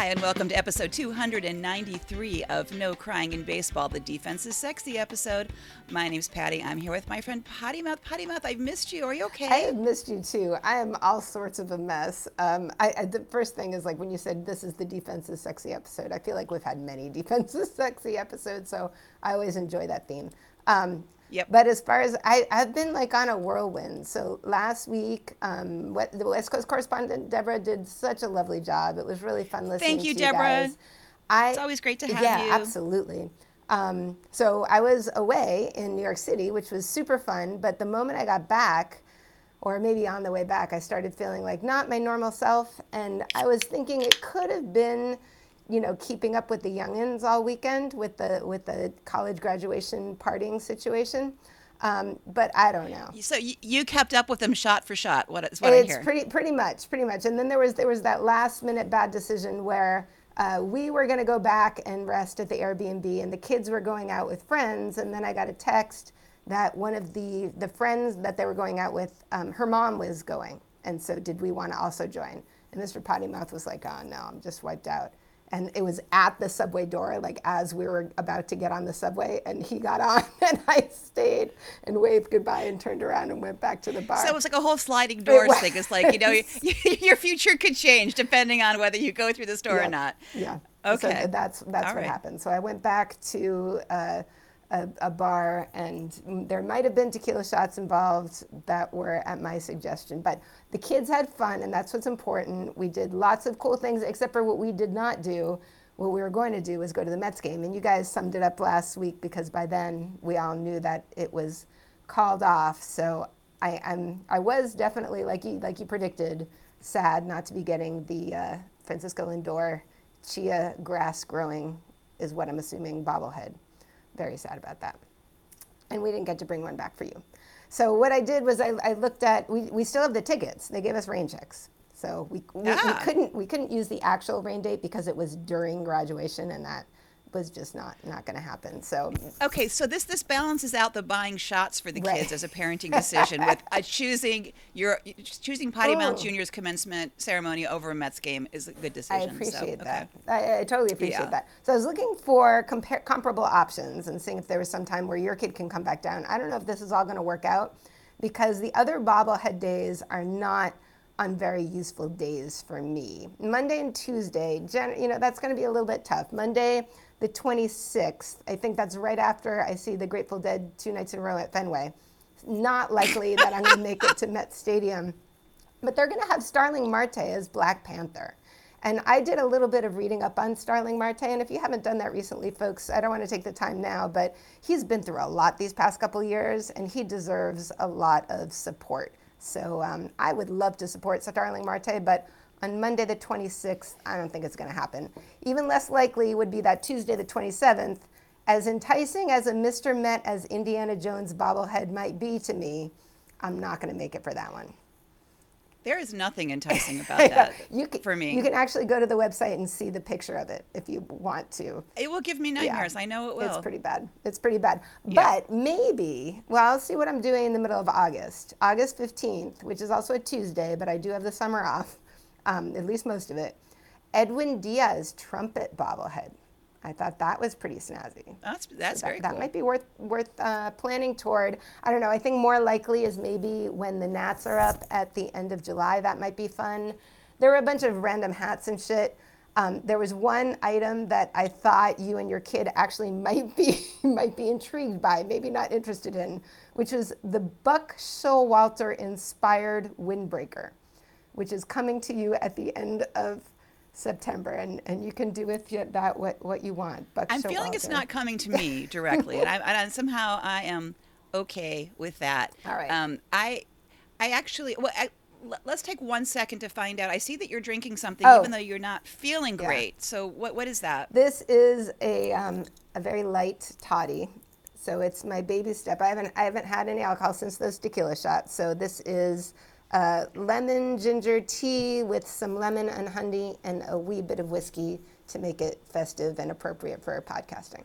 Hi, and welcome to episode 293 of No Crying in Baseball, the Defense is Sexy episode. My name's Patti. I'm here with my friend Potty Mouth. Potty Mouth, I've missed you. Are you okay? I have missed you too. I am all sorts of a mess. Um, I, I, the first thing is like when you said this is the Defense is Sexy episode, I feel like we've had many Defense is Sexy episodes, so I always enjoy that theme. Um, Yep. But as far as I, I've been like on a whirlwind. So last week, um, what, the West Coast correspondent Deborah did such a lovely job. It was really fun listening to you. Thank you, to Deborah. guys. I, It's always great to have yeah, you. absolutely. Um, so I was away in New York City, which was super fun. But the moment I got back, or maybe on the way back, I started feeling like not my normal self. And I was thinking it could have been, you know, keeping up with the youngins all weekend with the with the college graduation partying situation. Um, but I don't know. so you, kept up with them shot for shot. What is what I It's hear? pretty pretty much, pretty much. And then there was there was that last minute bad decision where uh, we were going to go back and rest at the Airbnb, and the kids were going out with friends. And then I got a text that one of the the friends that they were going out with, um, her mom was going, and so did we want to also join? And Mr. Potty Mouth was like, "Oh no, I'm just wiped out." And it was at the subway door, like as we were about to get on the subway, and he got on, and I stayed and waved goodbye and turned around and went back to the bar. so it was like a whole sliding doors was. thing. It's like, you know, your future could change depending on whether you go through the door Yeah. or not. Yeah. Okay. So that's that's All what right. happened. So I went back to uh, a, a bar, and there might have been tequila shots involved that were at my suggestion. But the kids had fun, and that's what's important. We did lots of cool things, except for what we did not do. What we were going to do was go to the Mets game, and you guys summed it up last week because by then we all knew that it was called off. So I, I'm I was definitely like you like you predicted, sad not to be getting the uh, Francisco Lindor chia grass growing is what I'm assuming bobblehead. Very sad about that. And we didn't get to bring one back for you. So what I did was I, I looked at we, we still have the tickets. They gave us rain checks. So we, we, Ah. we couldn't we couldn't use the actual rain date because it was during graduation and that was just not not going to happen. So Okay, so this this balances out the buying shots for the Right. kids as a parenting decision with uh, choosing your choosing Potty Mouth Oh. Junior's commencement ceremony over a Mets game is a good I decision. so, appreciate okay. that. I, I totally appreciate Yeah. that. So I was looking for compar- comparable options and seeing if there was some time where your kid can come back down. I don't know if this is all going to work out because the other bobblehead days are not on very useful days for me. Monday and Tuesday, you know, that's going to be a little bit tough. Monday, the 26th, I think that's right after I see the Grateful Dead two nights in a row at Fenway. Not likely that I'm going to make it to Met Stadium. But they're going to have Starling Marte as Black Panther. And I did a little bit of reading up on Starling Marte. And if you haven't done that recently, folks, I don't want to take the time now, but he's been through a lot these past couple years and he deserves a lot of support. So um, I would love to support Starling Marte, but on Monday the 26th, I don't think it's going to happen. Even less likely would be that Tuesday the 27th. As enticing as a Mr. Met as Indiana Jones bobblehead might be to me, I'm not going to make it for that one. There is nothing enticing about that you can, for me. You can actually go to the website and see the picture of it if you want to. it will give me nightmares. I know it will. It's pretty bad. It's pretty bad. Yeah. But maybe, well, I'll see what I'm doing in the middle of August. August 15th, which is also a Tuesday, but I do have the summer off, um, at least most of it. Edwin Diaz trumpet bobblehead. I thought that was pretty snazzy. That's that's So very that, that cool. might be worth worth uh, planning toward. I don't know. I think more likely is maybe when the Nats are up at the end of July. That might be fun. There were a bunch of random hats and shit. Um, there was one item that I thought you and your kid actually might be might be intrigued by, maybe not interested in, which is the Buck Showalter inspired windbreaker, which is coming to you at the end of September, and, and you can do with that what, what you want. Buck I'm feeling it's not coming to me directly, and, I, and somehow I am okay with that. All right. Um, I, I actually, well, I, let's take one second to find out. I see that you're drinking something, Oh. even though you're not feeling Yeah. great. So what what is that? This is a, um, a very light toddy. So it's my baby step. I haven't, I haven't had any alcohol since those tequila shots. So this is uh, lemon ginger tea with some lemon and honey and a wee bit of whiskey to make it festive and appropriate for podcasting.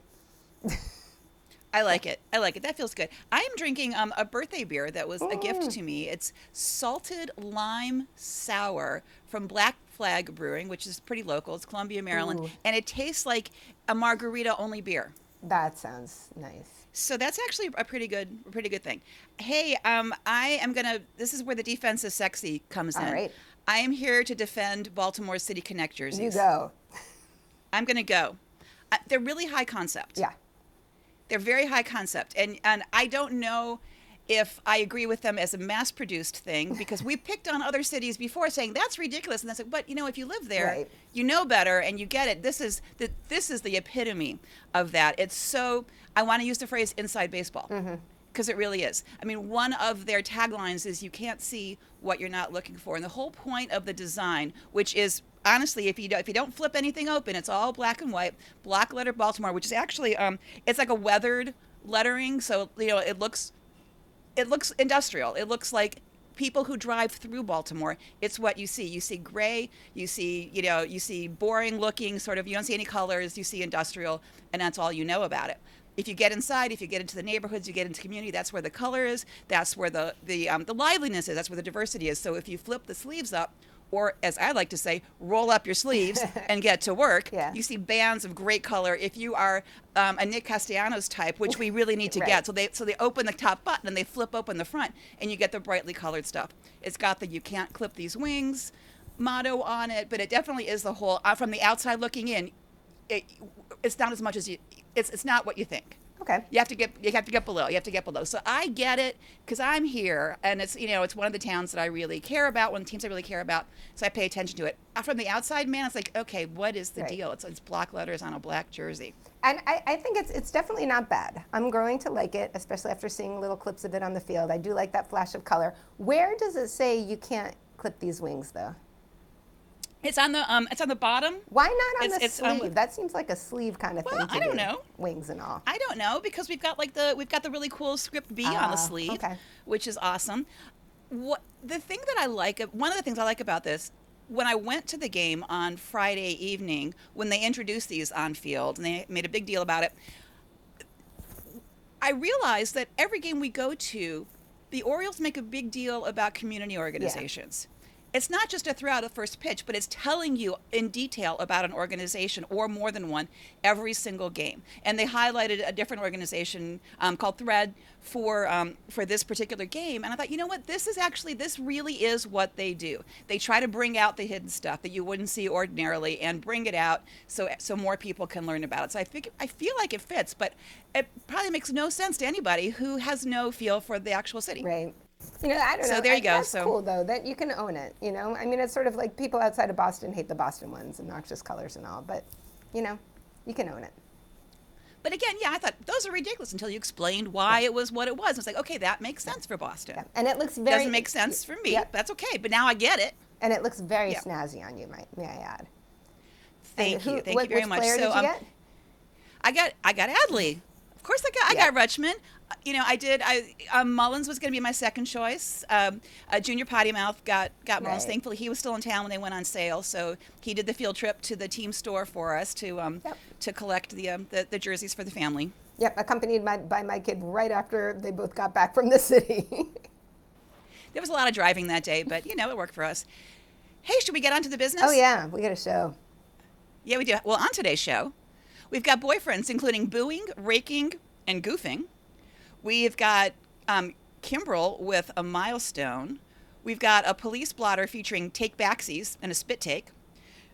I like it. I like it. That feels good. I am drinking um, a birthday beer that was a gift to me. It's salted lime sour from Black Flag Brewing, which is pretty local. It's Columbia, Maryland, Ooh. and it tastes like a margarita only beer. That sounds nice. So that's actually a pretty good, a pretty good thing. Hey, um, I am gonna. This is where the defense is sexy comes All in. right. I am here to defend Baltimore City Connect jerseys. You go. I'm gonna go. Uh, they're really high concept. Yeah. They're very high concept, and and I don't know if I agree with them as a mass-produced thing because we picked on other cities before, saying that's ridiculous, and that's like, but you know, if you live there, Right. you know better, and you get it. This is the this is the epitome of that. It's so. I want to use the phrase "inside baseball." Because it really is. I mean, one of their taglines is "You can't see what you're not looking for," and the whole point of the design, which is honestly, if you don't, if you don't flip anything open, it's all black and white, block letter Baltimore, which is actually um, it's like a weathered lettering, so you know it looks it looks industrial. It looks like people who drive through Baltimore. It's what you see. You see gray. You see, you know, you see boring looking sort of. You don't see any colors. You see industrial, and that's all you know about it. If you get inside, if you get into the neighborhoods, you get into community. That's where the color is. That's where the the um, the liveliness is. That's where the diversity is. So if you flip the sleeves up, or as I like to say, roll up your sleeves and get to work. Yeah. You see bands of great color. If you are um, a Nick Castellanos type, which we really need to Right. get, so they so they open the top button and they flip open the front, and you get the brightly colored stuff. It's got the "You can't clip these wings" motto on it, but it definitely is the whole. Uh, from the outside looking in, it, it's not as much as you. It's it's not what you think. Okay. You have to get you have to get below. You have to get below. So I get it because I'm here, and it's you know it's one of the towns that I really care about, one of the teams I really care about. So I pay attention to it. Uh, From the outside, man, it's like okay, what is the Right. deal? It's it's block letters on a black jersey. And I, I think it's it's definitely not bad. I'm growing to like it, especially after seeing little clips of it on the field. I do like that flash of color. Where does it say you can't clip these wings though? It's on the um it's on the bottom. Why not on It's- the it's, um, sleeve? that seems like a sleeve kind of Well, thing to I don't do. know. Wings and all. I don't know because we've got like the we've got the really cool script B on Ah, the sleeve, okay. which is awesome. What the thing that I like one of the things I like about this when I went to the game on Friday evening when they introduced these on field and they made a big deal about it, I realized that every game we go to, the Orioles make a big deal about community organizations. It's not just a throughout a first pitch, but it's telling you in detail about an organization or more than one every single game. And they highlighted a different organization um, called Thread for um, for this particular game. And I thought, you know what, this is actually this really is what they do. They try to bring out the hidden stuff that you wouldn't see ordinarily and bring it out so so more people can learn about it. So I think I feel like it fits, but it probably makes no sense to anybody who has no feel for the actual city. Right. You know, I don't So know. there you I- go, That's so- cool though that you can own it. You know, I mean, it's sort of like people outside of Boston hate the Boston ones, obnoxious colors and all, but you know, you can own it. But again, yeah, I thought those are ridiculous until you explained why it was what it was. It's like, okay, that makes sense for Boston. Yeah. And it looks very Doesn't make sense for me. Yep. That's okay. But now I get it. And it looks very Yeah. snazzy on you, might may I add. Thank who- you. Thank what- you very much. So um? I got I got Adley. Of course, I got I got Rutschman. You know, I did. I um, Mullins was going to be my second choice. Um, uh, Junior Potty Mouth got got Mullins. Right. Thankfully, he was still in town when they went on sale, so he did the field trip to the team store for us to um, Yep. to collect the, um, the the jerseys for the family. Yep, accompanied my, by my kid right after they both got back from the city. There was a lot of driving that day, but you know, it worked for us. Hey, should we get on to the business? oh yeah, we got a show. Yeah, we do. Well, on today's show, we've got boyfriends, including booing, raking, and goofing. We've got um, with a milestone. We've got a police blotter featuring take backsies and a spit take.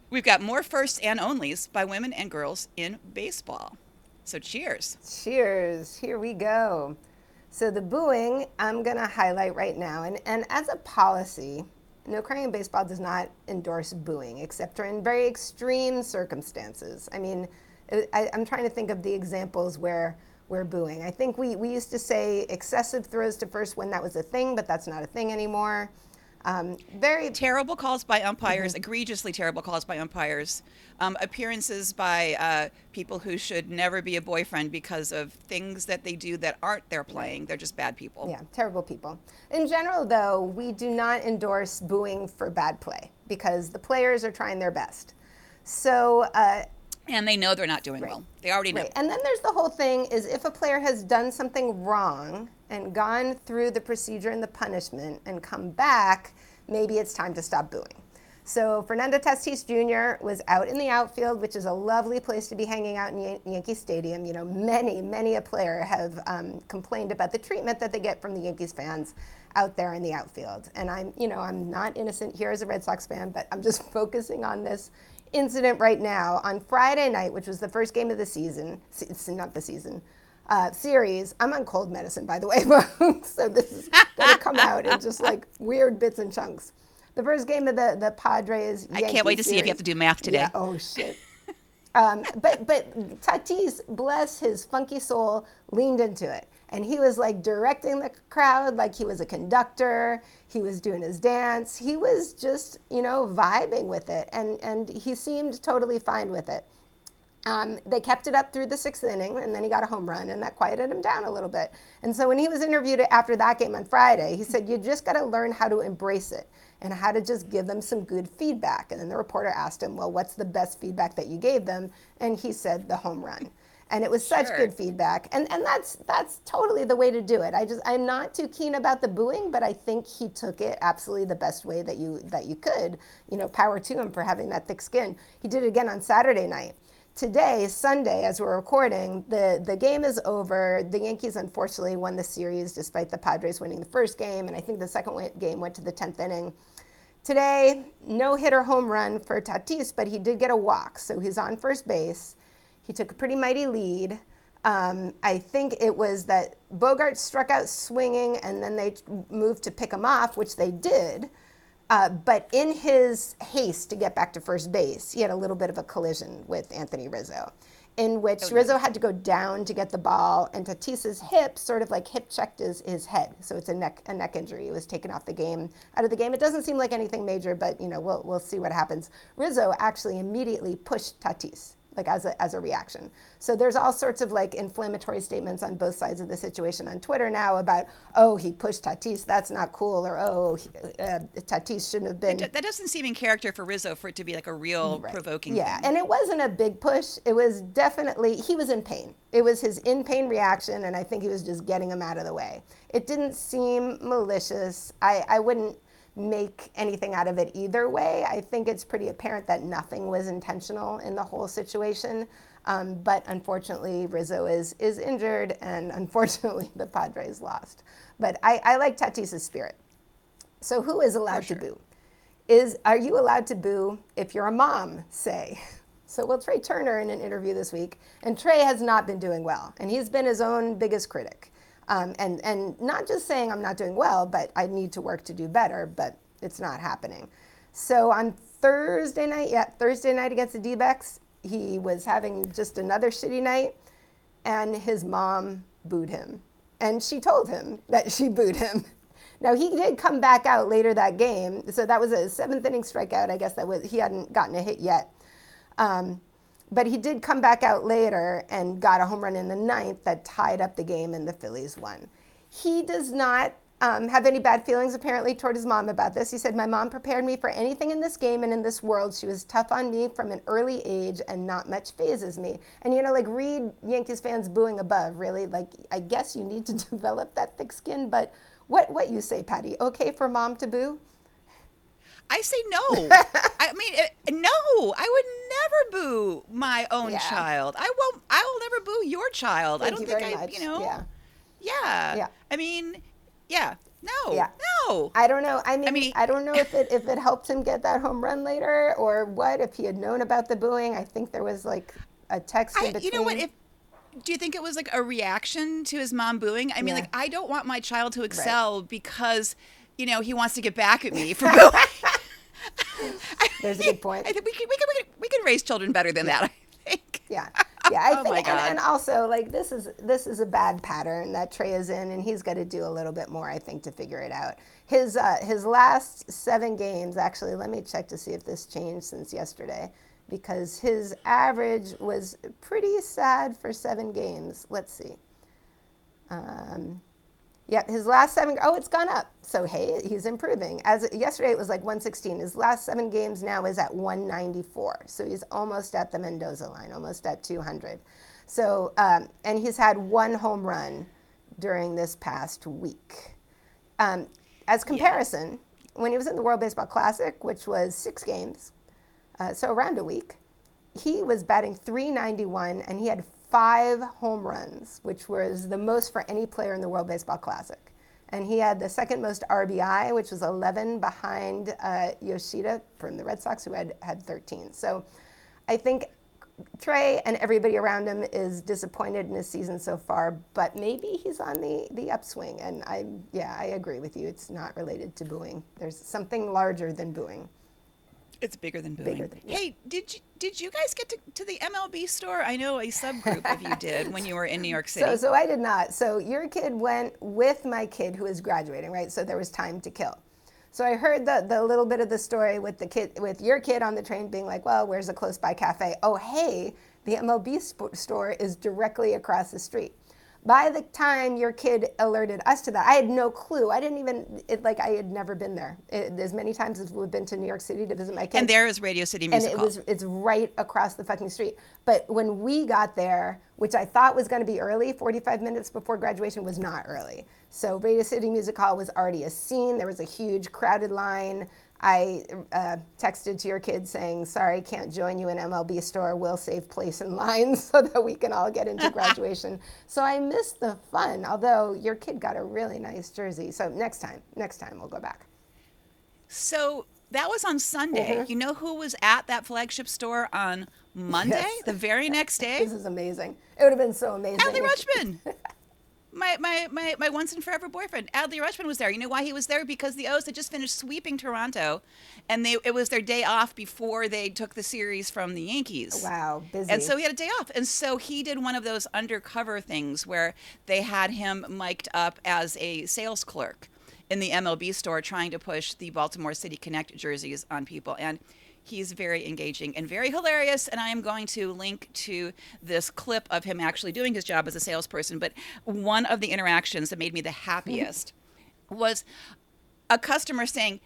We've got more firsts and onlys by women and girls in baseball. So cheers. Cheers. Here we go. So the booing, I'm going to highlight right now. And, and as a policy, No Crying in Baseball does not endorse booing, except for in very extreme circumstances. I mean, I, I'm trying to think of the examples where we're booing. I think we, we used to say excessive throws to first when that was a thing, but that's not a thing anymore. Um, very Terrible calls by Mm-hmm. umpires, egregiously terrible calls by umpires, um, appearances by uh, people who should never be a boyfriend because of things that they do that aren't their playing. They're just bad people. Yeah, terrible people. In general, though, we do not endorse booing for bad play because the players are trying their best. So, uh, and they know they're not doing well. They already know. Right. And then there's the whole thing is if a player has done something wrong and gone through the procedure and the punishment and come back, maybe it's time to stop booing. So Fernando Tatis Jr. was out in the outfield, which is a lovely place to be hanging out in Yan- Yankee Stadium. You know, many, many a player have um, complained about the treatment that they get from the Yankees fans out there in the outfield. And I'm, you know, I'm not innocent here as a Red Sox fan, but I'm just focusing on this incident right now. On Friday night, which was the first game of the season, se- not the season, uh, series. I'm on cold medicine, by the way, so this is going to come out in just like weird bits and chunks. The first game of the the Padres. I can't wait to see if you have to do math today. Yeah. Oh shit. um, but but Tatis, bless his funky soul, leaned into it, and he was like directing the crowd like he was a conductor. He was doing his dance. He was just you know vibing with it, and and he seemed totally fine with it. Um, they kept it up through the sixth inning, and then he got a home run, and that quieted him down a little bit. And so when he was interviewed after that game on Friday, he said, "You just got to learn how to embrace it and how to just give them some good feedback." And then the reporter asked him, "Well, what's the best feedback that you gave them?" And he said, "The home run." And it was such Sure. good feedback, and and that's that's totally the way to do it. I just I'm not too keen about the booing, but I think he took it absolutely the best way that you that you could. You know, power to him for having that thick skin. He did it again on Saturday night today, Sunday, as we're recording, the, the game is over. The Yankees unfortunately won the series despite the Padres winning the first game, and I think the second game went to the 10th inning. Today, no hitter home run for Tatis, but he did get a walk, so he's on first base. He took a pretty mighty lead. Um, I think it was that Bogaerts struck out swinging, and then they moved to pick him off, which they did. Uh, but in his haste to get back to first base, he had a little bit of a collision with Anthony Rizzo, in which Rizzo had to go down to get the ball, and Tatis's hip sort of like hip checked his, his head, so it's a neck a neck injury. He was taken off the game, out of the game. It doesn't seem like anything major, but you know we'll we'll see what happens. Rizzo actually immediately pushed Tatis like as a, as a reaction. So there's all sorts of like inflammatory statements on both sides of the situation on Twitter now about, oh, he pushed Tatis, that's not cool, or oh, he, uh, Tatis shouldn't have been. That doesn't seem in character for Rizzo for it to be like a real Right. provoking. Yeah, thing. and it wasn't a big push. It was definitely, he was in pain. It was his in pain reaction, and I think he was just getting him out of the way. It didn't seem malicious. I, I wouldn't make anything out of it either way. I think it's pretty apparent that nothing was intentional in the whole situation. Um, but unfortunately, Rizzo is, is injured, and unfortunately, the Padres lost. But I, I like Tatis's spirit. So, who is allowed sure. to boo? is are you allowed to boo if you're a mom, say? So, well, Trea Turner in an interview this week, and Trea has not been doing well, and he's been his own biggest critic. Um, and, and not just saying I'm not doing well, but I need to work to do better, but it's not happening. So on Thursday night, yeah, Thursday night against the D backs, he was having just another shitty night, and his mom booed him. And she told him that she booed him. Now he did come back out later that game, so that was a seventh inning strikeout. I guess that was he hadn't gotten a hit yet, um, but he did come back out later and got a home run in the ninth that tied up the game, and the Phillies won. He does not um, have any bad feelings apparently toward his mom about this. He said, "My mom prepared me for anything in this game and in this world. She was tough on me from an early age, and not much fazes me." And you know, like read Yankees fans booing above. Really, like I guess you need to develop that thick skin, but. What, what you say, Patti? Okay for mom to boo? I say no. I mean, eh, no. I would never boo my own Yeah. child. I won't. I will never boo your child. I don't think I. much. You know. Yeah. Yeah. Yeah. I mean, yeah. No. Yeah. No. I don't know. I mean, I, mean- I don't know if it if it helped him get that home run later or what. If he had known about the booing, I think there was like a text in I, between. you know what? If do you think it was like a reaction to his mom booing? I mean, Yeah. like I don't want my child to excel because, you know, he wants to get back at me for booing. There's a good point. I think we can we can we can, we can raise children better than that. I think. Yeah, yeah. I Oh think, and, and also like this is this is a bad pattern that Trea is in, and he's got to do a little bit more, I think, to figure it out. His uh, his last seven games, actually, let me check to see if this changed since yesterday, because his average was pretty sad for seven games. Let's see. Um, Yep, his last seven. Oh, it's gone up. So hey, he's improving. As yesterday, it was like 116. His last seven games now is at 194. So he's almost at the Mendoza line, almost at 200. So um, and he's had one home run during this past week. Um, as comparison, yeah. when he was in the World Baseball Classic, which was six games, uh, so around a week, he was batting 391 and he had five home runs, which was the most for any player in the World Baseball Classic. And he had the second most RBI, which was 11 behind uh, Yoshida from the Red Sox, who had, had 13. So I think Trea and everybody around him is disappointed in his season so far, but maybe he's on the, the upswing. And I, yeah, I agree with you. It's not related to booing. There's something larger than booing. It's bigger than booing. Bigger than, yeah. Hey, did you did you guys get to, to the MLB store? I know a subgroup of you did when you were in New York City. So, so I did not. So your kid went with my kid who is graduating, right? So there was time to kill. So I heard the, the little bit of the story with the kid with your kid on the train being like, well, where's a close by cafe? Oh, hey, the MLB sp- store is directly across the street by the time your kid alerted us to that, I had no clue. I didn't even it, like I had never been there. It, as many times as we've been to New York City to visit my kids. And there is Radio City Music And it was it's right across the fucking street. But when we got there, which I thought was going to be early, 45 minutes before graduation was not early. So Radio City Music Hall was already a scene. There was a huge crowded line. I uh, texted to your kids saying, sorry, can't join you in MLB store. We'll save place in line so that we can all get into graduation. so I missed the fun, although your kid got a really nice jersey. So next time, next time we'll go back. So that was on Sunday. Mm-hmm. You know who was at that flagship store on Monday, yes. the very next day? this is amazing. It would have been so amazing. Adley Rutschman. My, my, my, my once and forever boyfriend, Adley Rutschman, was there. You know why he was there? Because the O's had just finished sweeping Toronto, and they it was their day off before they took the series from the Yankees. Wow, busy. And so he had a day off, and so he did one of those undercover things where they had him mic'd up as a sales clerk in the MLB store, trying to push the Baltimore City Connect jerseys on people, and He's very engaging and very hilarious. And I am going to link to this clip of him actually doing his job as a salesperson. But one of the interactions that made me the happiest was a customer saying,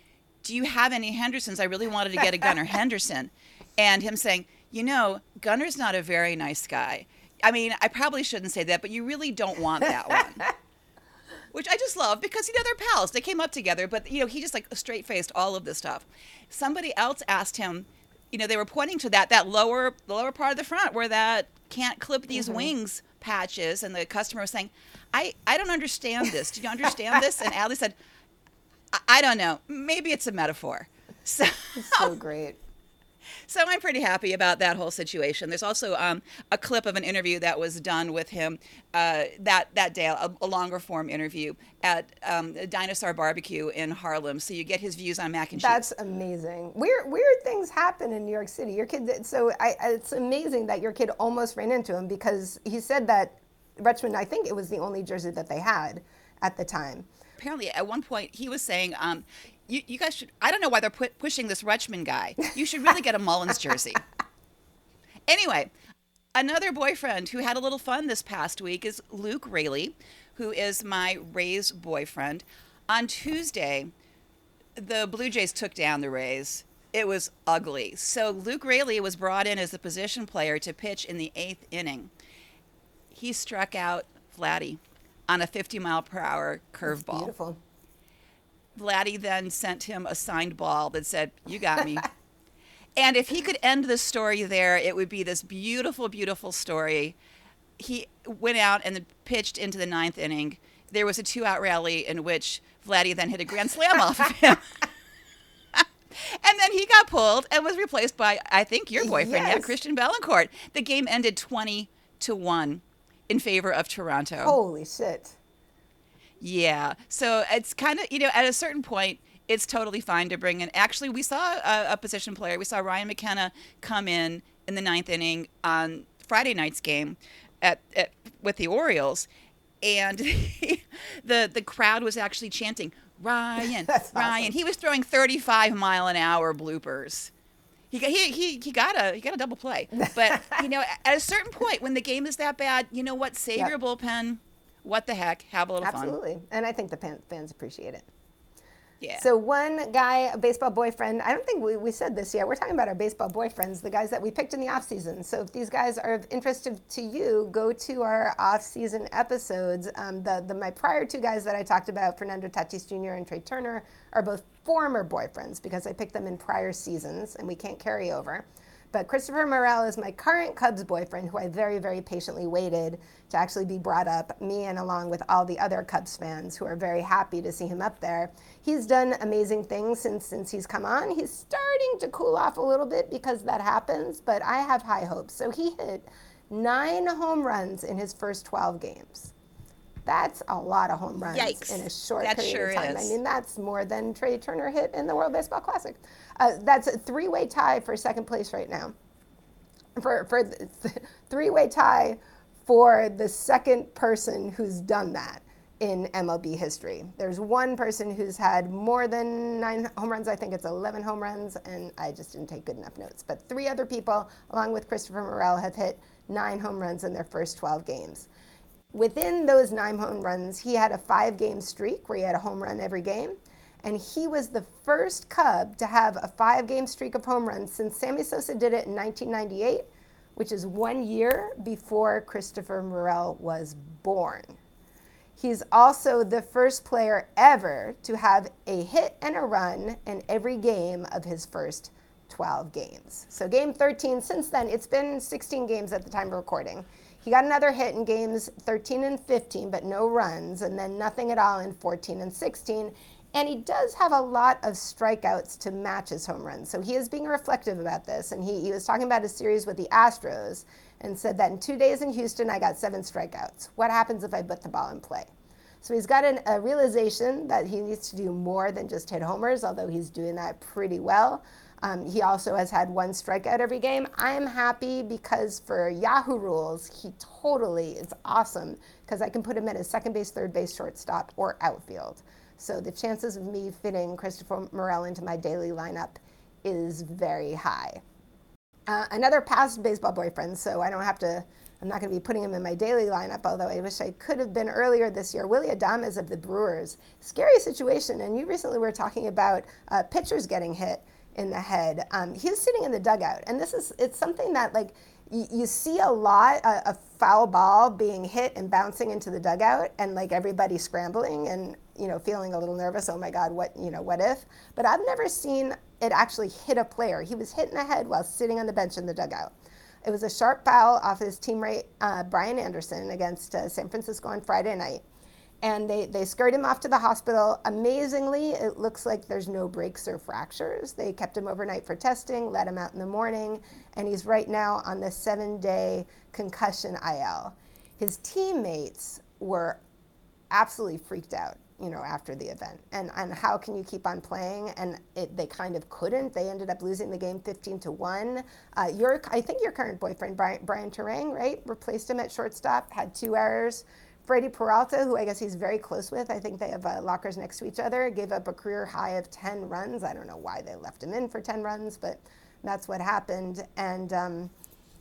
Do you have any Hendersons? I really wanted to get a Gunnar Henderson. And him saying, You know, Gunnar's not a very nice guy. I mean, I probably shouldn't say that, but you really don't want that one. Which I just love because you know they're pals. They came up together, but you know he just like straight faced all of this stuff. Somebody else asked him, you know, they were pointing to that that lower the lower part of the front where that can't clip these mm-hmm. wings patches, and the customer was saying, I I don't understand this. Do you understand this? And Adley said, I, I don't know. Maybe it's a metaphor. So, it's so great. So I'm pretty happy about that whole situation. There's also um, a clip of an interview that was done with him uh, that that day, a, a, longer form interview at um, Dinosaur Barbecue in Harlem. So you get his views on mac and cheese. That's amazing. Weird weird things happen in New York City. Your kid. So I, it's amazing that your kid almost ran into him because he said that Rutschman. I think it was the only jersey that they had at the time apparently at one point he was saying um, you, you guys should. I don't know why they're pu- pushing this Rutschman guy. You should really get a Mullins jersey. anyway, another boyfriend who had a little fun this past week is Luke Raley, who is my Rays boyfriend. On Tuesday, the Blue Jays took down the Rays. It was ugly. So Luke Raley was brought in as a position player to pitch in the eighth inning. He struck out Vladdy on a 50 mile per hour curveball. Beautiful. Vladdy then sent him a signed ball that said, You got me. and if he could end the story there, it would be this beautiful, beautiful story. He went out and pitched into the ninth inning. There was a two out rally in which Vladdy then hit a grand slam off of him. and then he got pulled and was replaced by, I think, your boyfriend, yes. yeah, Christian Bethancourt. The game ended 20 to 1 in favor of Toronto. Holy shit. Yeah. So it's kind of, you know, at a certain point, it's totally fine to bring in. Actually, we saw a, a, position player. We saw Ryan McKenna come in in the ninth inning on Friday night's game at, at with the Orioles, and the the crowd was actually chanting Ryan, Ryan. Awesome. He was throwing 35 mile an hour bloopers. He, he, he, he got a he got a double play, but you know at a certain point when the game is that bad, you know what? Save yep. your bullpen what the heck? Have a little fun. Absolutely. And I think the fans appreciate it. Yeah. So one guy, a baseball boyfriend, I don't think we, we said this yet. We're talking about our baseball boyfriends, the guys that we picked in the off season. So if these guys are of interest to, to you, go to our off season episodes. Um, the, the my prior two guys that I talked about, Fernando Tatis Jr. and Trea Turner, are both former boyfriends because I picked them in prior seasons and we can't carry over. But Christopher Morel is my current Cubs boyfriend, who I very, very patiently waited to actually be brought up, me and along with all the other Cubs fans who are very happy to see him up there. He's done amazing things since, since he's come on. He's starting to cool off a little bit because that happens, but I have high hopes. So he hit nine home runs in his first 12 games. That's a lot of home runs Yikes. in a short That period sure of time. is. I mean, that's more than Trea Turner hit in the World Baseball Classic. Uh, that's a three-way tie for second place right now. For for the three-way tie for the second person who's done that in MLB history. There's one person who's had more than nine home runs. I think it's 11 home runs, and I just didn't take good enough notes. But three other people, along with Christopher Morel, have hit nine home runs in their first 12 games. Within those nine home runs, he had a five game streak where he had a home run every game. And he was the first Cub to have a five game streak of home runs since Sammy Sosa did it in 1998, which is one year before Christopher Morel was born. He's also the first player ever to have a hit and a run in every game of his first 12 games. So, game 13, since then, it's been 16 games at the time of recording. He got another hit in games 13 and 15, but no runs, and then nothing at all in 14 and 16. And he does have a lot of strikeouts to match his home runs. So he is being reflective about this. And he, he was talking about his series with the Astros and said that in two days in Houston, I got seven strikeouts. What happens if I put the ball in play? So he's got an, a realization that he needs to do more than just hit homers, although he's doing that pretty well. Um, he also has had one strikeout every game. I am happy because for Yahoo rules, he totally is awesome because I can put him at a second base, third base, shortstop, or outfield. So the chances of me fitting Christopher Morel into my daily lineup is very high. Uh, another past baseball boyfriend, so I don't have to, I'm not going to be putting him in my daily lineup, although I wish I could have been earlier this year. Willie Adames of the Brewers. Scary situation, and you recently were talking about uh, pitchers getting hit in the head. Um, he was sitting in the dugout, and this is, it's something that like, you, see a lot a, a foul ball being hit and bouncing into the dugout and like everybody scrambling and you know feeling a little nervous oh my god what you know what if? But i've never seen it actually hit a player. He was hit in the head while sitting on the bench in the dugout. It was a sharp foul off his teammate uh, brian anderson against uh, san francisco on friday night and they, they scurried him off to the hospital. Amazingly, it looks like there's no breaks or fractures. They kept him overnight for testing, let him out in the morning, and he's right now on the seven day concussion IL. His teammates were absolutely freaked out you know after the event and and how can you keep on playing and it, they kind of couldn't they ended up losing the game 15 to 1 uh, your i think your current boyfriend brian, brian Turang, right replaced him at shortstop had two errors Freddy Peralta, who I guess he's very close with, I think they have uh, lockers next to each other, gave up a career high of 10 runs. I don't know why they left him in for 10 runs, but that's what happened. And, um,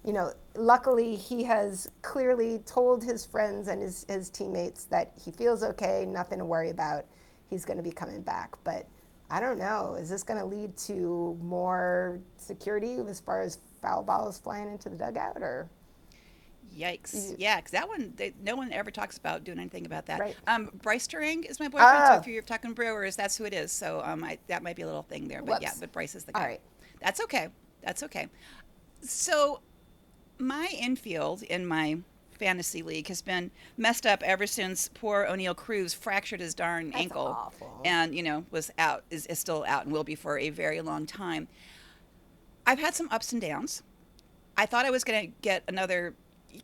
you know, luckily he has clearly told his friends and his, his teammates that he feels okay, nothing to worry about. He's going to be coming back. But I don't know, is this going to lead to more security as far as foul balls flying into the dugout or? Yikes! Yeah, because that one, they, no one ever talks about doing anything about that. Right. Um, Brice Turang is my boyfriend. So Oh. if you're talking Brewers, that's who it is. So um, I, that might be a little thing there. But yeah, but Brice is the guy. All right. That's okay. That's okay. So my infield in my fantasy league has been messed up ever since poor Oneil Cruz fractured his darn That's ankle awful. and you know was out is, is still out and will be for a very long time. I've had some ups and downs. I thought I was going to get another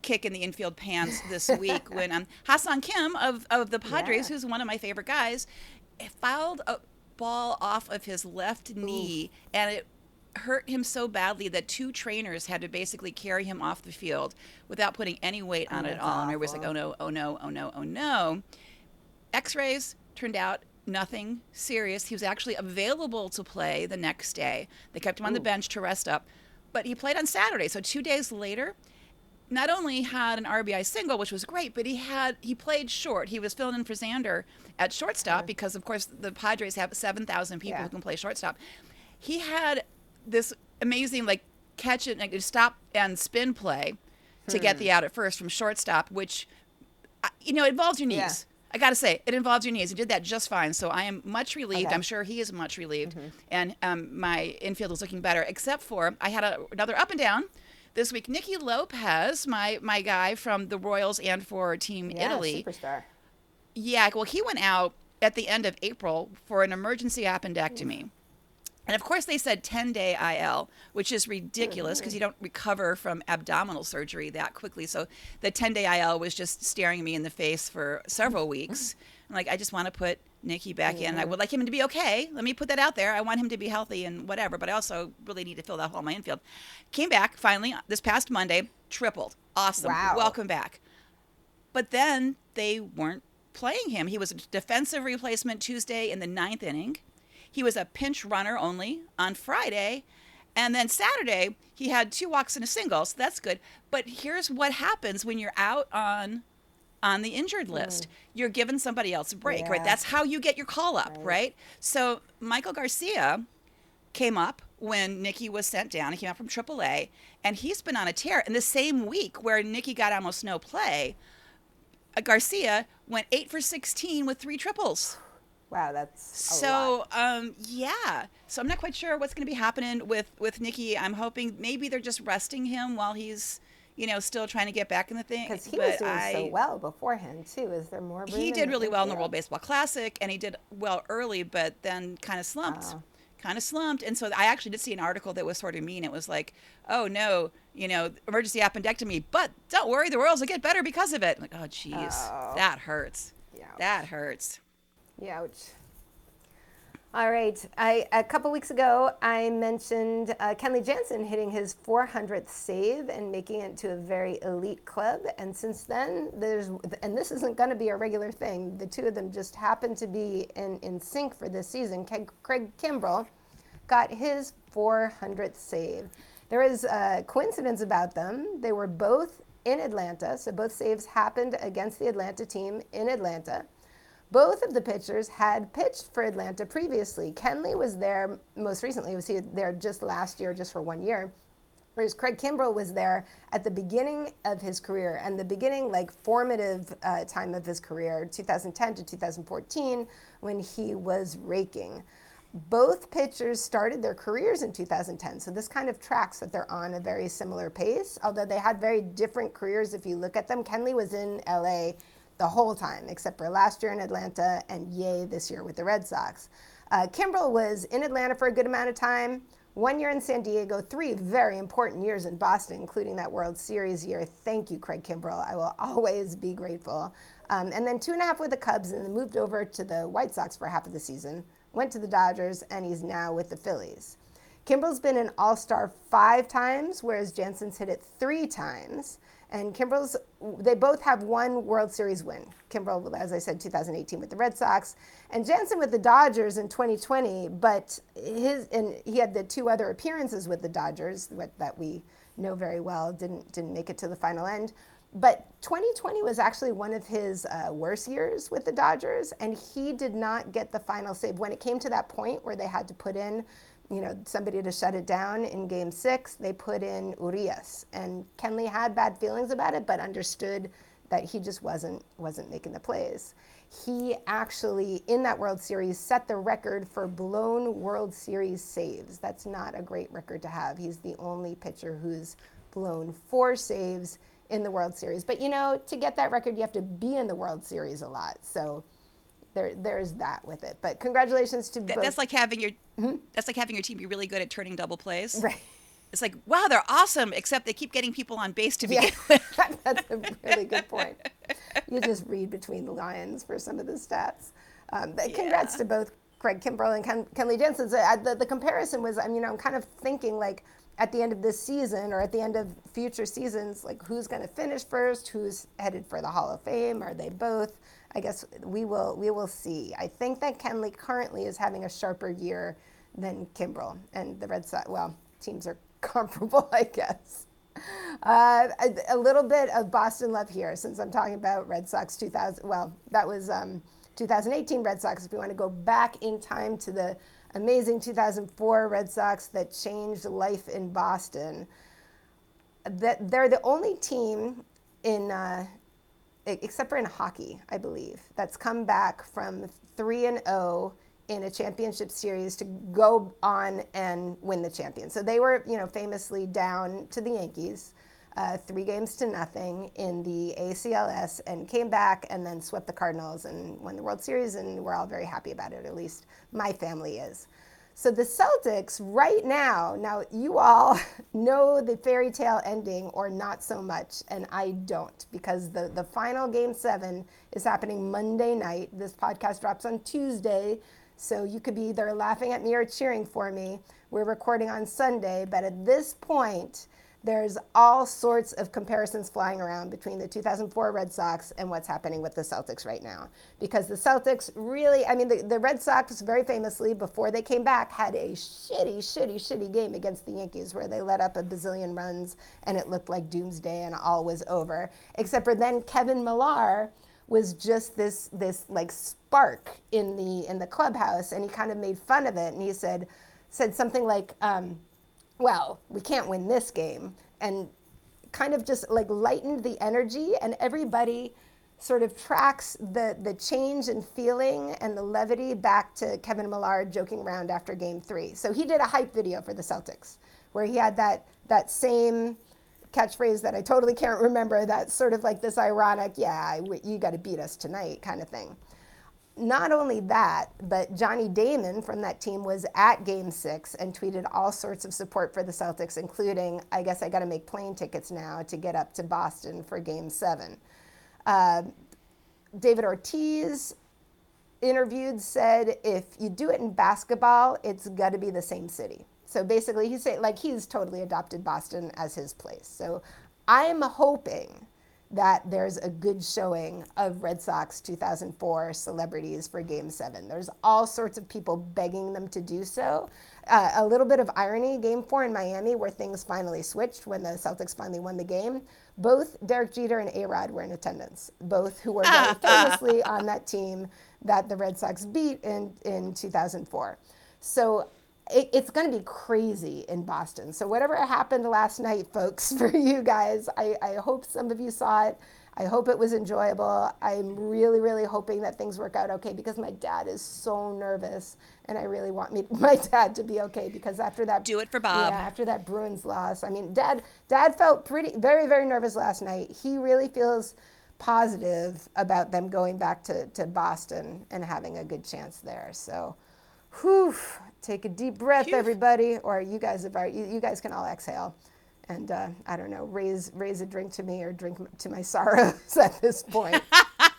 kick in the infield pants this week when um, Ha-Seong Kim of, of the Padres, Yeah. who's one of my favorite guys, fouled a ball off of his left knee and it hurt him so badly that two trainers had to basically carry him off the field without putting any weight on it at all. And everybody's like, oh no, oh no, oh no, oh no. X rays turned out nothing serious. He was actually available to play the next day. They kept him on the bench to rest up, but he played on Saturday. So two days later, not only had an RBI single, which was great, but he had he played short. He was filling in for Xander at shortstop because, of course, the Padres have seven thousand people Yeah. who can play shortstop. He had this amazing like catch it, like stop and spin play to get Hmm. the out at first from shortstop, which you know involves your knees. Yeah. I got to say, it involves your knees. He did that just fine. So I am much relieved. Okay. Mm-hmm. I'm sure he is much relieved. And um, my infield is looking better, except for I had a, another up and down this week. Nicky Lopez, my, my guy from the Royals and for Team Yeah, Italy. superstar. Yeah, well, he went out at the end of April for an emergency appendectomy. And of course, they said 10 day IL, which is ridiculous mm-hmm. because you don't recover from abdominal surgery that quickly. So the 10 day IL was just staring me in the face for several weeks. I'm like, I just want to put Nicky back in. I mm-hmm. would like him to be okay. Let me put that out there. I want him to be healthy and whatever, but I also really need to fill that hole in my infield. Came back finally this past Monday, tripled. Awesome. Wow. Welcome back. But then they weren't playing him. He was a defensive replacement Tuesday in the ninth inning. He was a pinch runner only on Friday. And then Saturday, he had two walks and a single, so that's good. But here's what happens when you're out on on the injured list. You're giving somebody else a break, right? That's how you get your call up, right? So Maikel Garcia came up when Nicky was sent down. He came up from AAA, and he's been on a tear. In the same week where Nicky got almost no play, uh, Garcia went eight for 16 with three triples. Wow, that's So um, yeah, so I'm not quite sure what's going to be happening with with Nicky. I'm hoping maybe they're just resting him while he's you know still trying to get back in the thing. because he but was doing I, so well beforehand too. Is there more? He did really well in the? World Baseball Classic, and he did well early, but then kind of slumped. Oh. Kind of slumped, and so I actually did see an article that was sort of mean. It was like, "Oh no, you know, emergency appendectomy, but don't worry, the Royals will get better because of it." Like, oh, jeez, Oh. that hurts. Yeah. That hurts. Ouch. All right. I, a couple weeks ago, I mentioned uh, Kenley Jansen hitting his 400th save and making it to a very elite club. And since then, there's, and this isn't going to be a regular thing, the two of them just happen to be in, in sync for this season. Craig, Craig Kimbrel got his 400th save. There is a coincidence about them. They were both in Atlanta, so both saves happened against the Atlanta team in Atlanta. Both of the pitchers had pitched for Atlanta previously. Kenley was there most recently. Was he there just last year, just for one year? Whereas Craig Kimbrel was there at the beginning of his career and the beginning, like formative uh, time of his career, 2010 to 2014, when he was raking. Both pitchers started their careers in 2010, so this kind of tracks that they're on a very similar pace, although they had very different careers if you look at them. Kenley was in LA the whole time, except for last year in Atlanta and yay this year with the Red Sox. Uh, Kimbrel was in Atlanta for a good amount of time, one year in San Diego, three very important years in Boston, including that World Series year. Thank you, Craig Kimbrel. I will always be grateful. Um, and then two and a half with the Cubs, and then moved over to the White Sox for half of the season, went to the Dodgers, and he's now with the Phillies. Kimbrel's been an all star five times, whereas Jansen's hit it three times. And Kimbrel's, they both have one World Series win. Kimbrel, as I said, 2018 with the Red Sox, and Jansen with the Dodgers in 2020. But his, and he had the two other appearances with the Dodgers that we know very well, didn't, didn't make it to the final end. But 2020 was actually one of his uh, worst years with the Dodgers, and he did not get the final save. When it came to that point where they had to put in you know, somebody to shut it down in game six, they put in Urias. And Kenley had bad feelings about it, but understood that he just wasn't wasn't making the plays. He actually, in that World Series, set the record for blown World Series saves. That's not a great record to have. He's the only pitcher who's blown four saves in the World Series. But you know, to get that record, you have to be in the World Series a lot. So there, there's that with it. But congratulations to Th- both. that's like having your that's like having your team be really good at turning double plays. Mm-hmm. Right. It's like wow, they're awesome, except they keep getting people on base to Yeah, begin with. that's a really good point. You just read between the lines for some of the stats. Um, but congrats Yeah. to both Craig Kimbrel and Ken, Kenley Jansen. So, uh, the, the comparison was, I mean, I'm kind of thinking like at the end of this season or at the end of future seasons, like who's going to finish first, who's headed for the Hall of Fame, are they both? I guess we will we will see. I think that Kenley currently is having a sharper year than Kimbrel, and the Red Sox. Well, teams are comparable, I guess. Uh, a, a, little bit of Boston love here, since I'm talking about Red Sox 2000. Well, that was um, 2018 Red Sox. If we want to go back in time to the amazing 2004 Red Sox that changed life in Boston, that they're the only team in, uh, except for in hockey, I believe, that's come back from three and zero oh in a championship series to go on and win the champion. So they were, you know, famously down to the Yankees, uh, three games to nothing in the ACLS, and came back and then swept the Cardinals and won the World Series, and we're all very happy about it. At least my family is. So the Celtics right now, now you all know the fairy tale ending or not so much, and I don't because the, the final game seven is happening Monday night. This podcast drops on Tuesday. So you could be either laughing at me or cheering for me. We're recording on Sunday, but at this point, there's all sorts of comparisons flying around between the 2004 Red Sox and what's happening with the Celtics right now. Because the Celtics really, I mean, the, the Red Sox very famously, before they came back, had a shitty, shitty, shitty game against the Yankees where they let up a bazillion runs and it looked like doomsday and all was over. Except for then Kevin Millar was just this this like spark in the in the clubhouse, and he kind of made fun of it, and he said said something like, um, "Well, we can't win this game," and kind of just like lightened the energy, and everybody sort of tracks the the change in feeling and the levity back to Kevin Millar joking around after Game Three. So he did a hype video for the Celtics where he had that that same catchphrase that I totally can't remember. that sort of like this ironic, yeah, you got to beat us tonight kind of thing. Not only that, but Johnny Damon from that team was at game six and tweeted all sorts of support for the Celtics, including, I guess I got to make plane tickets now to get up to Boston for game seven. Uh, David Ortiz interviewed said if you do it in basketball, it's got to be the same city. So basically, he's saying like he's totally adopted Boston as his place. So I'm hoping that there's a good showing of Red Sox 2004 celebrities for Game 7. There's all sorts of people begging them to do so. Uh, a little bit of irony, Game 4 in Miami, where things finally switched when the Celtics finally won the game. Both Derek Jeter and A-Rod were in attendance, both who were very famously on that team that the Red Sox beat in, in 2004. So it, it's going to be crazy in Boston. So whatever happened last night, folks, for you guys, I, I hope some of you saw it. I hope it was enjoyable. I'm really, really hoping that things work out okay because my dad is so nervous, and I really want me, my dad, to be okay because after that, do it for Bob. Yeah, after that Bruins loss, I mean, dad, dad felt pretty, very, very nervous last night. He really feels positive about them going back to, to Boston and having a good chance there. So, whew, Take a deep breath, Phew. everybody, or you guys have you, you guys can all exhale, and uh, I don't know, raise raise a drink to me or drink to my sorrows at this point.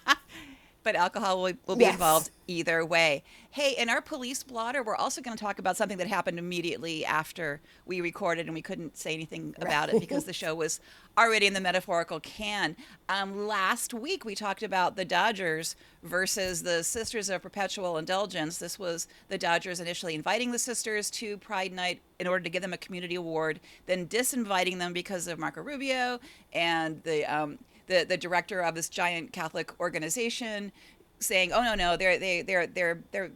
but alcohol will, will be yes. involved either way. Hey, in our police blotter, we're also going to talk about something that happened immediately after we recorded, and we couldn't say anything about right. it because the show was already in the metaphorical can. Um, last week, we talked about the Dodgers versus the Sisters of Perpetual Indulgence. This was the Dodgers initially inviting the sisters to Pride Night in order to give them a community award, then disinviting them because of Marco Rubio and the um, the the director of this giant Catholic organization saying, "Oh no, no, they're they they're they're they're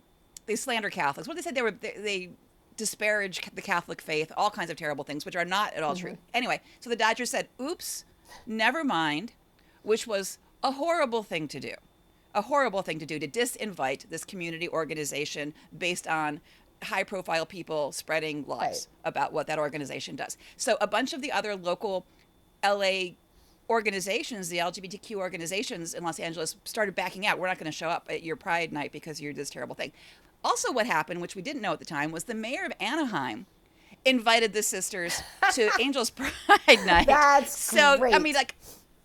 they slander Catholics." What they said they were they, they disparage the Catholic faith, all kinds of terrible things, which are not at all mm-hmm. true. Anyway, so the Dodgers said, "Oops, never mind," which was a horrible thing to do. A horrible thing to do to disinvite this community organization based on high profile people spreading lies right. about what that organization does. So a bunch of the other local LA organizations, the LGBTQ organizations in Los Angeles started backing out. We're not going to show up at your Pride night because you're this terrible thing. Also, what happened, which we didn't know at the time, was the mayor of Anaheim invited the sisters to Angels Pride night. That's so. Great. I mean, like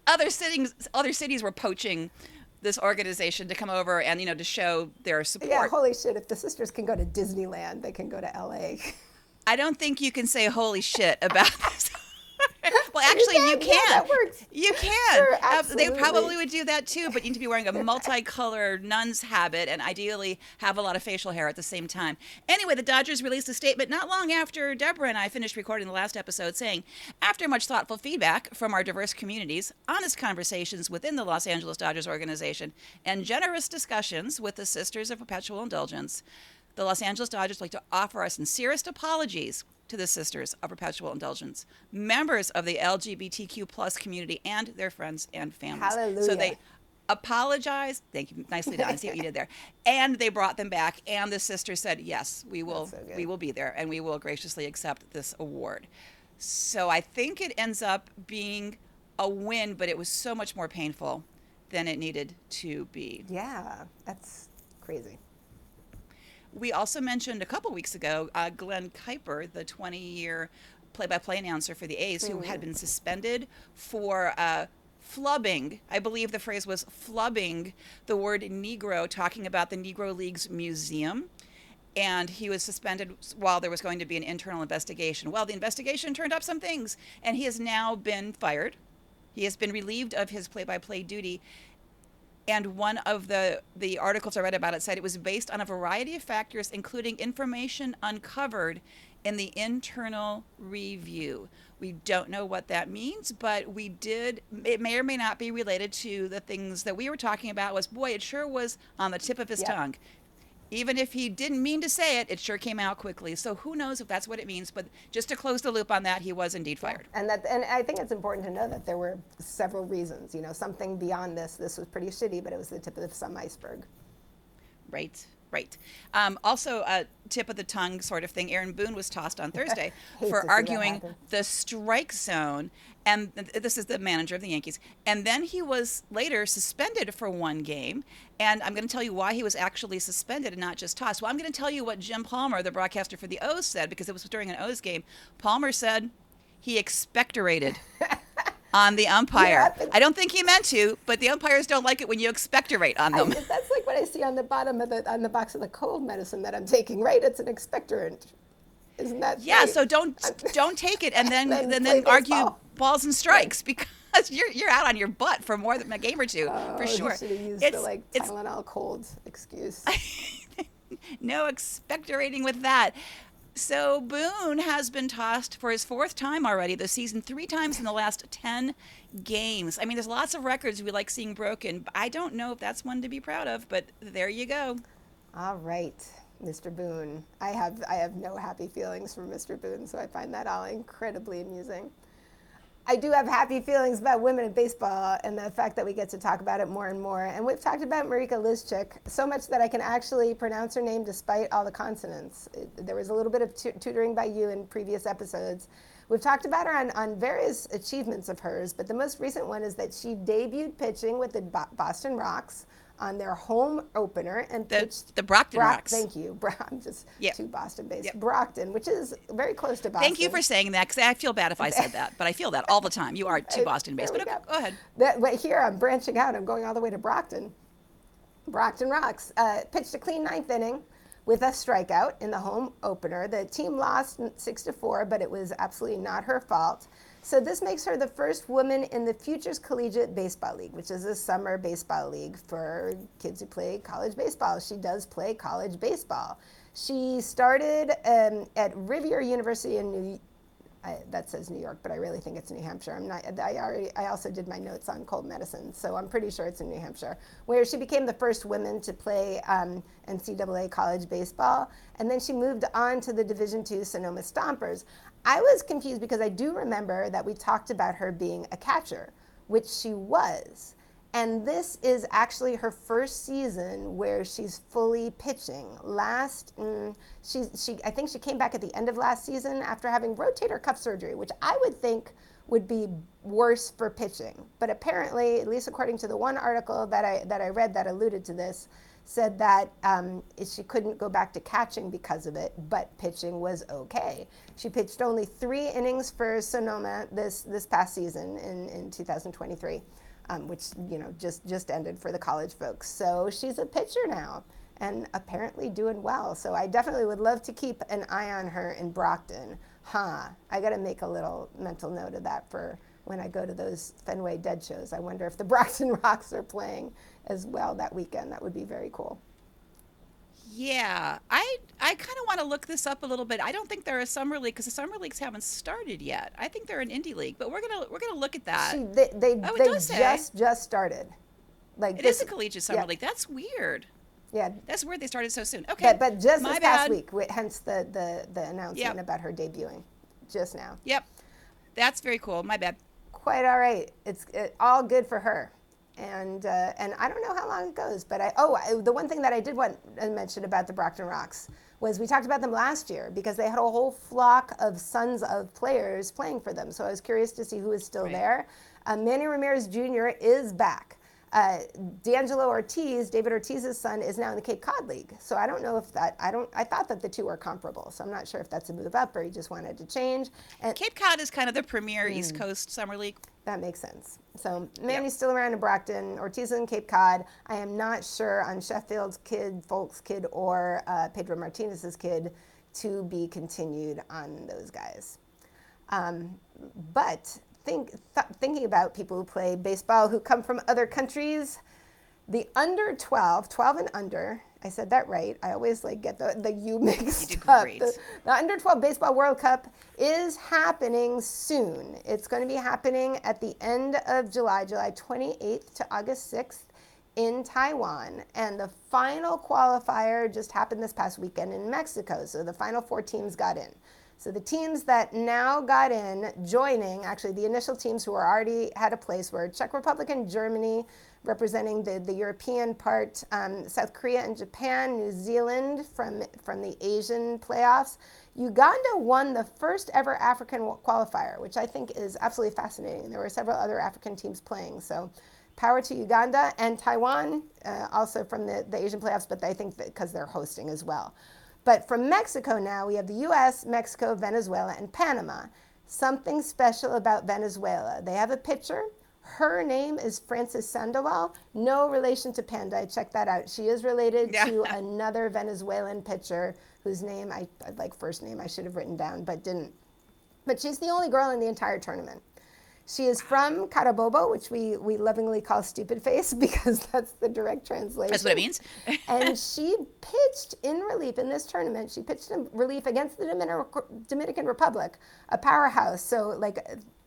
other cities, other cities were poaching this organization to come over and you know to show their support. Yeah, holy shit! If the sisters can go to Disneyland, they can go to LA. I don't think you can say holy shit about this. well, actually, you can? Yeah, that works. You can. Sure, Uh, they probably would do that too, but you need to be wearing a multicolored nun's habit and ideally have a lot of facial hair at the same time. Anyway, the Dodgers released a statement not long after Deborah and I finished recording the last episode saying, after much thoughtful feedback from our diverse communities, honest conversations within the Los Angeles Dodgers organization, and generous discussions with the Sisters of Perpetual Indulgence, the Los Angeles Dodgers like to offer our sincerest apologies to the Sisters of Perpetual Indulgence, members of the LGBTQ plus community, and their friends and families. So they apologized. Thank you, nicely done. I see what you did there. And they brought them back, and the sisters said, "Yes, we will. So we will be there, and we will graciously accept this award." So I think it ends up being a win, but it was so much more painful than it needed to be. Yeah, that's crazy. We also mentioned a couple weeks ago uh, Glen Kuiper, the 20 year play by play announcer for the A's, who had been suspended for uh, flubbing. I believe the phrase was flubbing the word Negro, talking about the Negro Leagues Museum. And he was suspended while there was going to be an internal investigation. Well, the investigation turned up some things, and he has now been fired. He has been relieved of his play by play duty and one of the the articles I read about it said it was based on a variety of factors, including information uncovered in the internal review. We don't know what that means, but we did. It may or may not be related to the things that we were talking about. Was boy, it sure was on the tip of his Yep. tongue. Even if he didn't mean to say it, it sure came out quickly. So who knows if that's what it means? But just to close the loop on that, he was indeed fired. And that, and I think it's important to know that there were several reasons. You know, something beyond this. This was pretty shitty, but it was the tip of some iceberg. Right, right. Um, also, a tip of the tongue sort of thing. Aaron Boone was tossed on Thursday Hate to see for arguing the strike zone, and this is the manager of the Yankees. And then he was later suspended for one game. And I'm going to tell you why he was actually suspended and not just tossed. Well, I'm going to tell you what Jim Palmer, the broadcaster for the O's, said because it was during an O's game. Palmer said he expectorated. On the umpire. Yeah, I don't think he meant to, but the umpires don't like it when you expectorate on I, them. that's like what I see on the bottom of the on the box of the cold medicine that I'm taking. Right? It's an expectorant. Isn't that? Yeah, right? so don't don't take it and then Then then, then argue. Balls and strikes because you're you're out on your butt for more than a game or two Oh, for sure. should have used It's the like Tylenol cold excuse. no expectorating with that. So Boone has been tossed for his fourth time already this season, three times in the last ten games. I mean, there's lots of records we like seeing broken. I don't know if that's one to be proud of, but there you go. All right, Mr. Boone. I have I have no happy feelings for Mr. Boone, so I find that all incredibly amusing. I do have happy feelings about women in baseball and the fact that we get to talk about it more and more. And we've talked about Marika Lyszczyk so much that I can actually pronounce her name despite all the consonants. There was a little bit of tu- tutoring by you in previous episodes. We've talked about her on, on various achievements of hers, but the most recent one is that she debuted pitching with the Bo- Boston Rocks on their home opener and The- pitched the Brockton Brock- Rocks. Thank you. I'm just Yep. too Boston based. Yep. Brockton, which is very close to Boston. Thank you for saying that because I feel bad if I said that, but I feel that all the time. You are too Boston based, but go. go ahead. That, but here I'm branching out. I'm going all the way to Brockton. Brockton Rocks uh, pitched a clean ninth inning with a strikeout in the home opener. The team lost six to four, but it was absolutely not her fault. So this makes her the first woman in the Futures Collegiate Baseball League, which is a summer baseball league for kids who play college baseball. She does play college baseball. She started um, at Rivier University in New I, that says New York, but I really think it's New Hampshire. I'm not. I already. I also did my notes on cold medicine, so I'm pretty sure it's in New Hampshire, where she became the first woman to play um, NCAA college baseball, and then she moved on to the Division II Sonoma Stompers. I was confused because I do remember that we talked about her being a catcher, which she was. And this is actually her first season where she's fully pitching. Last, mm, she, she, I think she came back at the end of last season after having rotator cuff surgery, which I would think would be worse for pitching. But apparently, at least according to the one article that I that I read that alluded to this, said that um, she couldn't go back to catching because of it, but pitching was okay. She pitched only three innings for Sonoma this this past season in, in 2023 um, which you know just just ended for the college folks. So she's a pitcher now, and apparently doing well. So I definitely would love to keep an eye on her in Brockton. Huh? I got to make a little mental note of that for when I go to those Fenway Dead shows. I wonder if the Brockton Rocks are playing as well that weekend. That would be very cool. Yeah, I I kind of want to look this up a little bit. I don't think they're a summer league because the summer leagues haven't started yet. I think they're an indie league, but we're gonna we're gonna look at that. See, they they, Oh, they just just started. Like it this, is a collegiate summer yeah. league. That's weird. yeah. That's weird they started so soon. Okay, But but just my this past week, hence the the the announcement Yep. about her debuting, just now. Yep, that's very cool. My bad. quite all right. It's it, all good for her, and uh, and I don't know how long it goes, but I oh I, the one thing that I did want to mention about the Brockton Rocks was we talked about them last year because they had a whole flock of sons of players playing for them. So I was curious to see who is still Right. there. Uh, Manny Ramirez Jr. is back. Uh, D'Angelo Ortiz, David Ortiz's son, is now in the Cape Cod League. So I don't know if that I don't I thought that the two were comparable. So I'm not sure if that's a move up or he just wanted to change. And Cape Cod is kind of the premier Hmm. East Coast summer league. that makes sense. So Manny's still around in Brockton, Ortiz in Cape Cod. I am not sure on Sheffield's kid, Folk's kid, or uh, Pedro Martinez's kid to be continued on those guys. Um, but think th- thinking about people who play baseball who come from other countries, the under 12, 12 and under. I said that right. I always like get the, the U mixed up. The, the under 12 baseball World Cup is happening soon. It's going to be happening at the end of July, July 28th to August 6th in Taiwan. And the final qualifier just happened this past weekend in Mexico. So the final four teams got in. So the teams that now got in, joining, actually the initial teams who were already had a place were Czech Republic and Germany, representing the, the European part, um, South Korea and Japan, New Zealand from, from the Asian playoffs. Uganda won the first ever African qualifier, which I think is absolutely fascinating. There were several other African teams playing. So power to Uganda and Taiwan, uh, also from the, the Asian playoffs, but I think because they're hosting as well. But from Mexico now, we have the US, Mexico, Venezuela, and Panama. Something special about Venezuela. They have a pitcher. Her name is Francys Sandoval. No relation to Panda. I checked that out. She is related Yeah. to another Venezuelan pitcher whose name I like first name I should have written down, but didn't. But she's the only girl in the entire tournament. She is from Carabobo, which we, we lovingly call Stupid Face because that's the direct translation. That's what it means. and she pitched in relief in this tournament. She pitched in relief against the Dominican, Republic, a powerhouse. So, like,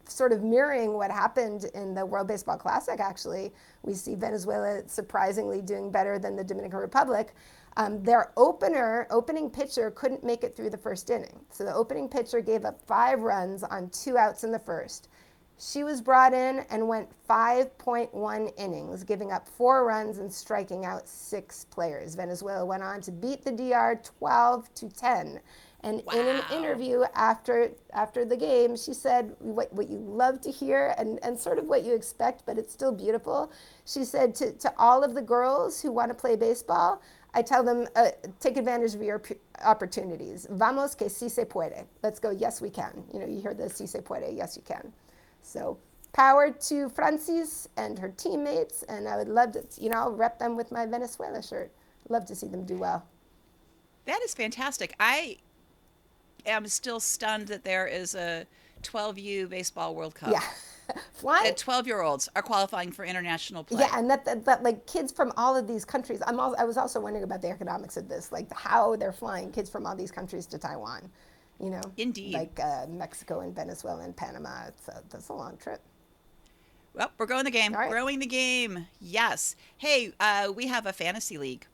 sort of mirroring what happened in the World Baseball Classic, actually, we see Venezuela surprisingly doing better than the Dominican Republic. Um, their opener, opening pitcher, couldn't make it through the first inning. So the opening pitcher gave up five runs on two outs in the first. She was brought in and went 5.1 innings, giving up four runs and striking out six players. Venezuela went on to beat the DR 12 to 10. And in an interview after after the game, she said what, what you love to hear and, and sort of what you expect, but it's still beautiful. She said to, to all of the girls who want to play baseball, I tell them, uh, take advantage of your opportunities. Vamos que si se puede. Let's go, yes, we can. You know, you hear the si se puede, yes, you can. So power to Francys and her teammates, and I would love to, you know, I'll rep them with my Venezuela shirt. Love to see them do well. That is fantastic. I am still stunned that there is a 12U baseball World Cup. Yeah. Flying. That 12 year olds are qualifying for international play. Yeah, and that, that, that like kids from all of these countries. I'm also, I was also wondering about the economics of this, like how they're flying kids from all these countries to Taiwan. You know, Indeed. like uh, Mexico and Venezuela and Panama. It's a, that's a long trip. Well, we're growing the game. Right. Growing the game. Yes. Hey, uh, we have a fantasy league.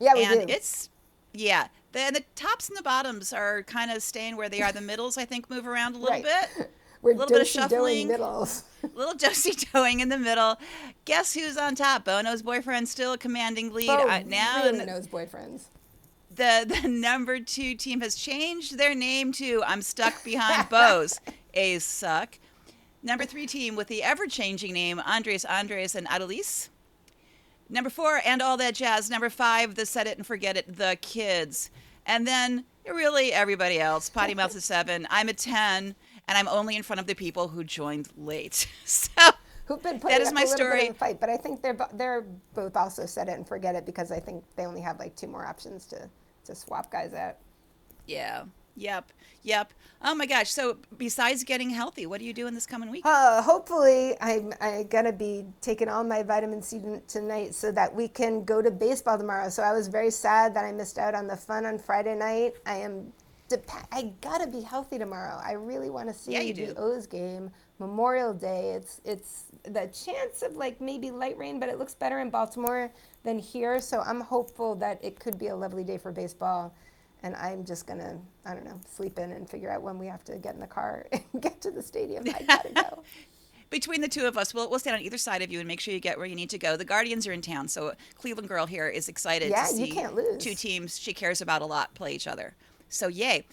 Yeah, we and do. it's, yeah. The, the tops and the bottoms are kind of staying where they are. The middles, I think, move around a little Right. bit. We're a little bit of shuffling. middles. little Josie towing in the middle. Guess who's on top? Bono's boyfriend still a commanding lead Bo uh, now. really and knows boyfriends. The the number two team has changed their name to I'm stuck behind Bows. A's suck. Number three team with the ever changing name Andres Andres and Adelise. Number four and all that jazz. Number five, the set it and forget it, the kids. And then really everybody else. Potty Mouth is seven. I'm a ten, and I'm only in front of the people who joined late. So Who've been putting is up my story. bit of a fight, but I think they're they're both also set it and forget it because I think they only have like two more options to to swap guys out. Yeah. Yep. Yep. Oh my gosh. So besides getting healthy, what are you doing this coming week? Uh, hopefully, I'm I gotta be taking all my vitamin C tonight so that we can go to baseball tomorrow. So I was very sad that I missed out on the fun on Friday night. I am, dep- I gotta be healthy tomorrow. I really want to see Yeah, you the do. O's game Memorial Day. It's it's the chance of like maybe light rain, but it looks better in Baltimore than here. So I'm hopeful that it could be a lovely day for baseball. And I'm just gonna, I don't know, sleep in and figure out when we have to get in the car and get to the stadium. I gotta go. Between the two of us, we'll, we'll stand on either side of you and make sure you get where you need to go. The Guardians are in town, so Cleveland girl here is excited Yeah, to you see can't lose. two teams she cares about a lot play each other. So yay!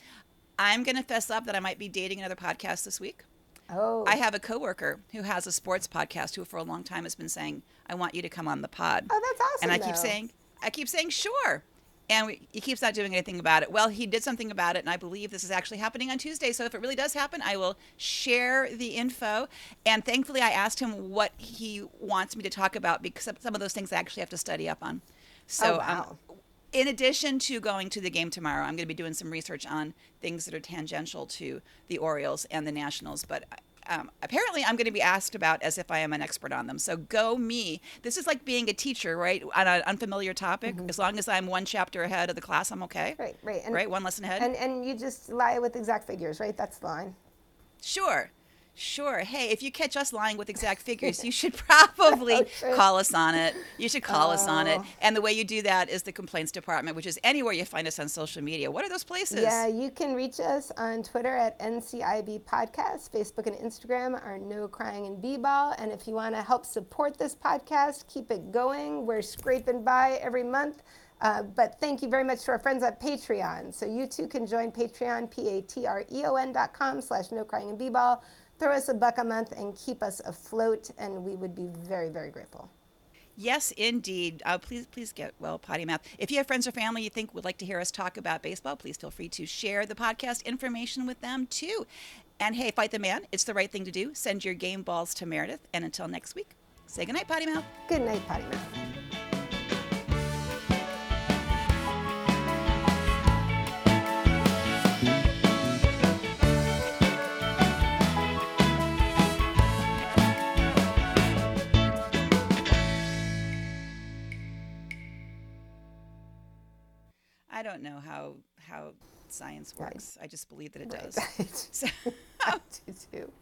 I'm gonna fess up that I might be dating another podcast this week. Oh, I have a coworker who has a sports podcast who, for a long time, has been saying, "I want you to come on the pod." Oh, that's awesome. and I keep saying, I keep saying, sure. And we, he keeps not doing anything about it. Well, he did something about it, and I believe this is actually happening on Tuesday. So if it really does happen, I will share the info. And thankfully, I asked him what he wants me to talk about because some- some of those things I actually have to study up on. So, Oh, wow. um, in addition to going to the game tomorrow, I'm going to be doing some research on things that are tangential to the Orioles and the Nationals. But um, apparently, I'm going to be asked about as if I am an expert on them. So go me. This is like being a teacher, right? On an unfamiliar topic. As long as I'm one chapter ahead of the class, I'm okay. Mm-hmm. Right, right. And, right, one lesson ahead. And, and you just lie with exact figures, right? That's the line. Sure. Sure. Hey, if you catch us lying with exact figures, you should probably Oh, call us on it. You should call us on it. Oh. And the way you do that is the complaints department, which is anywhere you find us on social media. What are those places? Yeah, you can reach us on Twitter at NCIB Podcast. Facebook and Instagram are No Crying in B-Ball. And if you want to help support this podcast, keep it going. We're scraping by every month. Uh, but thank you very much to our friends at Patreon. So you too can join Patreon, P-A-T-R-E-O-N dot com slash No Crying in B-Ball. Throw us a buck a month and keep us afloat, and we would be very, very grateful. Yes, indeed. Uh, please, please get well potty mouth. If you have friends or family you think would like to hear us talk about baseball, please feel free to share the podcast information with them too. And hey, fight the man. It's the right thing to do. Send your game balls to Meredith. And until next week, say goodnight, potty mouth. Good night, Potty Mouth. Don't know how how science works. I just believe that it Right. does. So, I do too.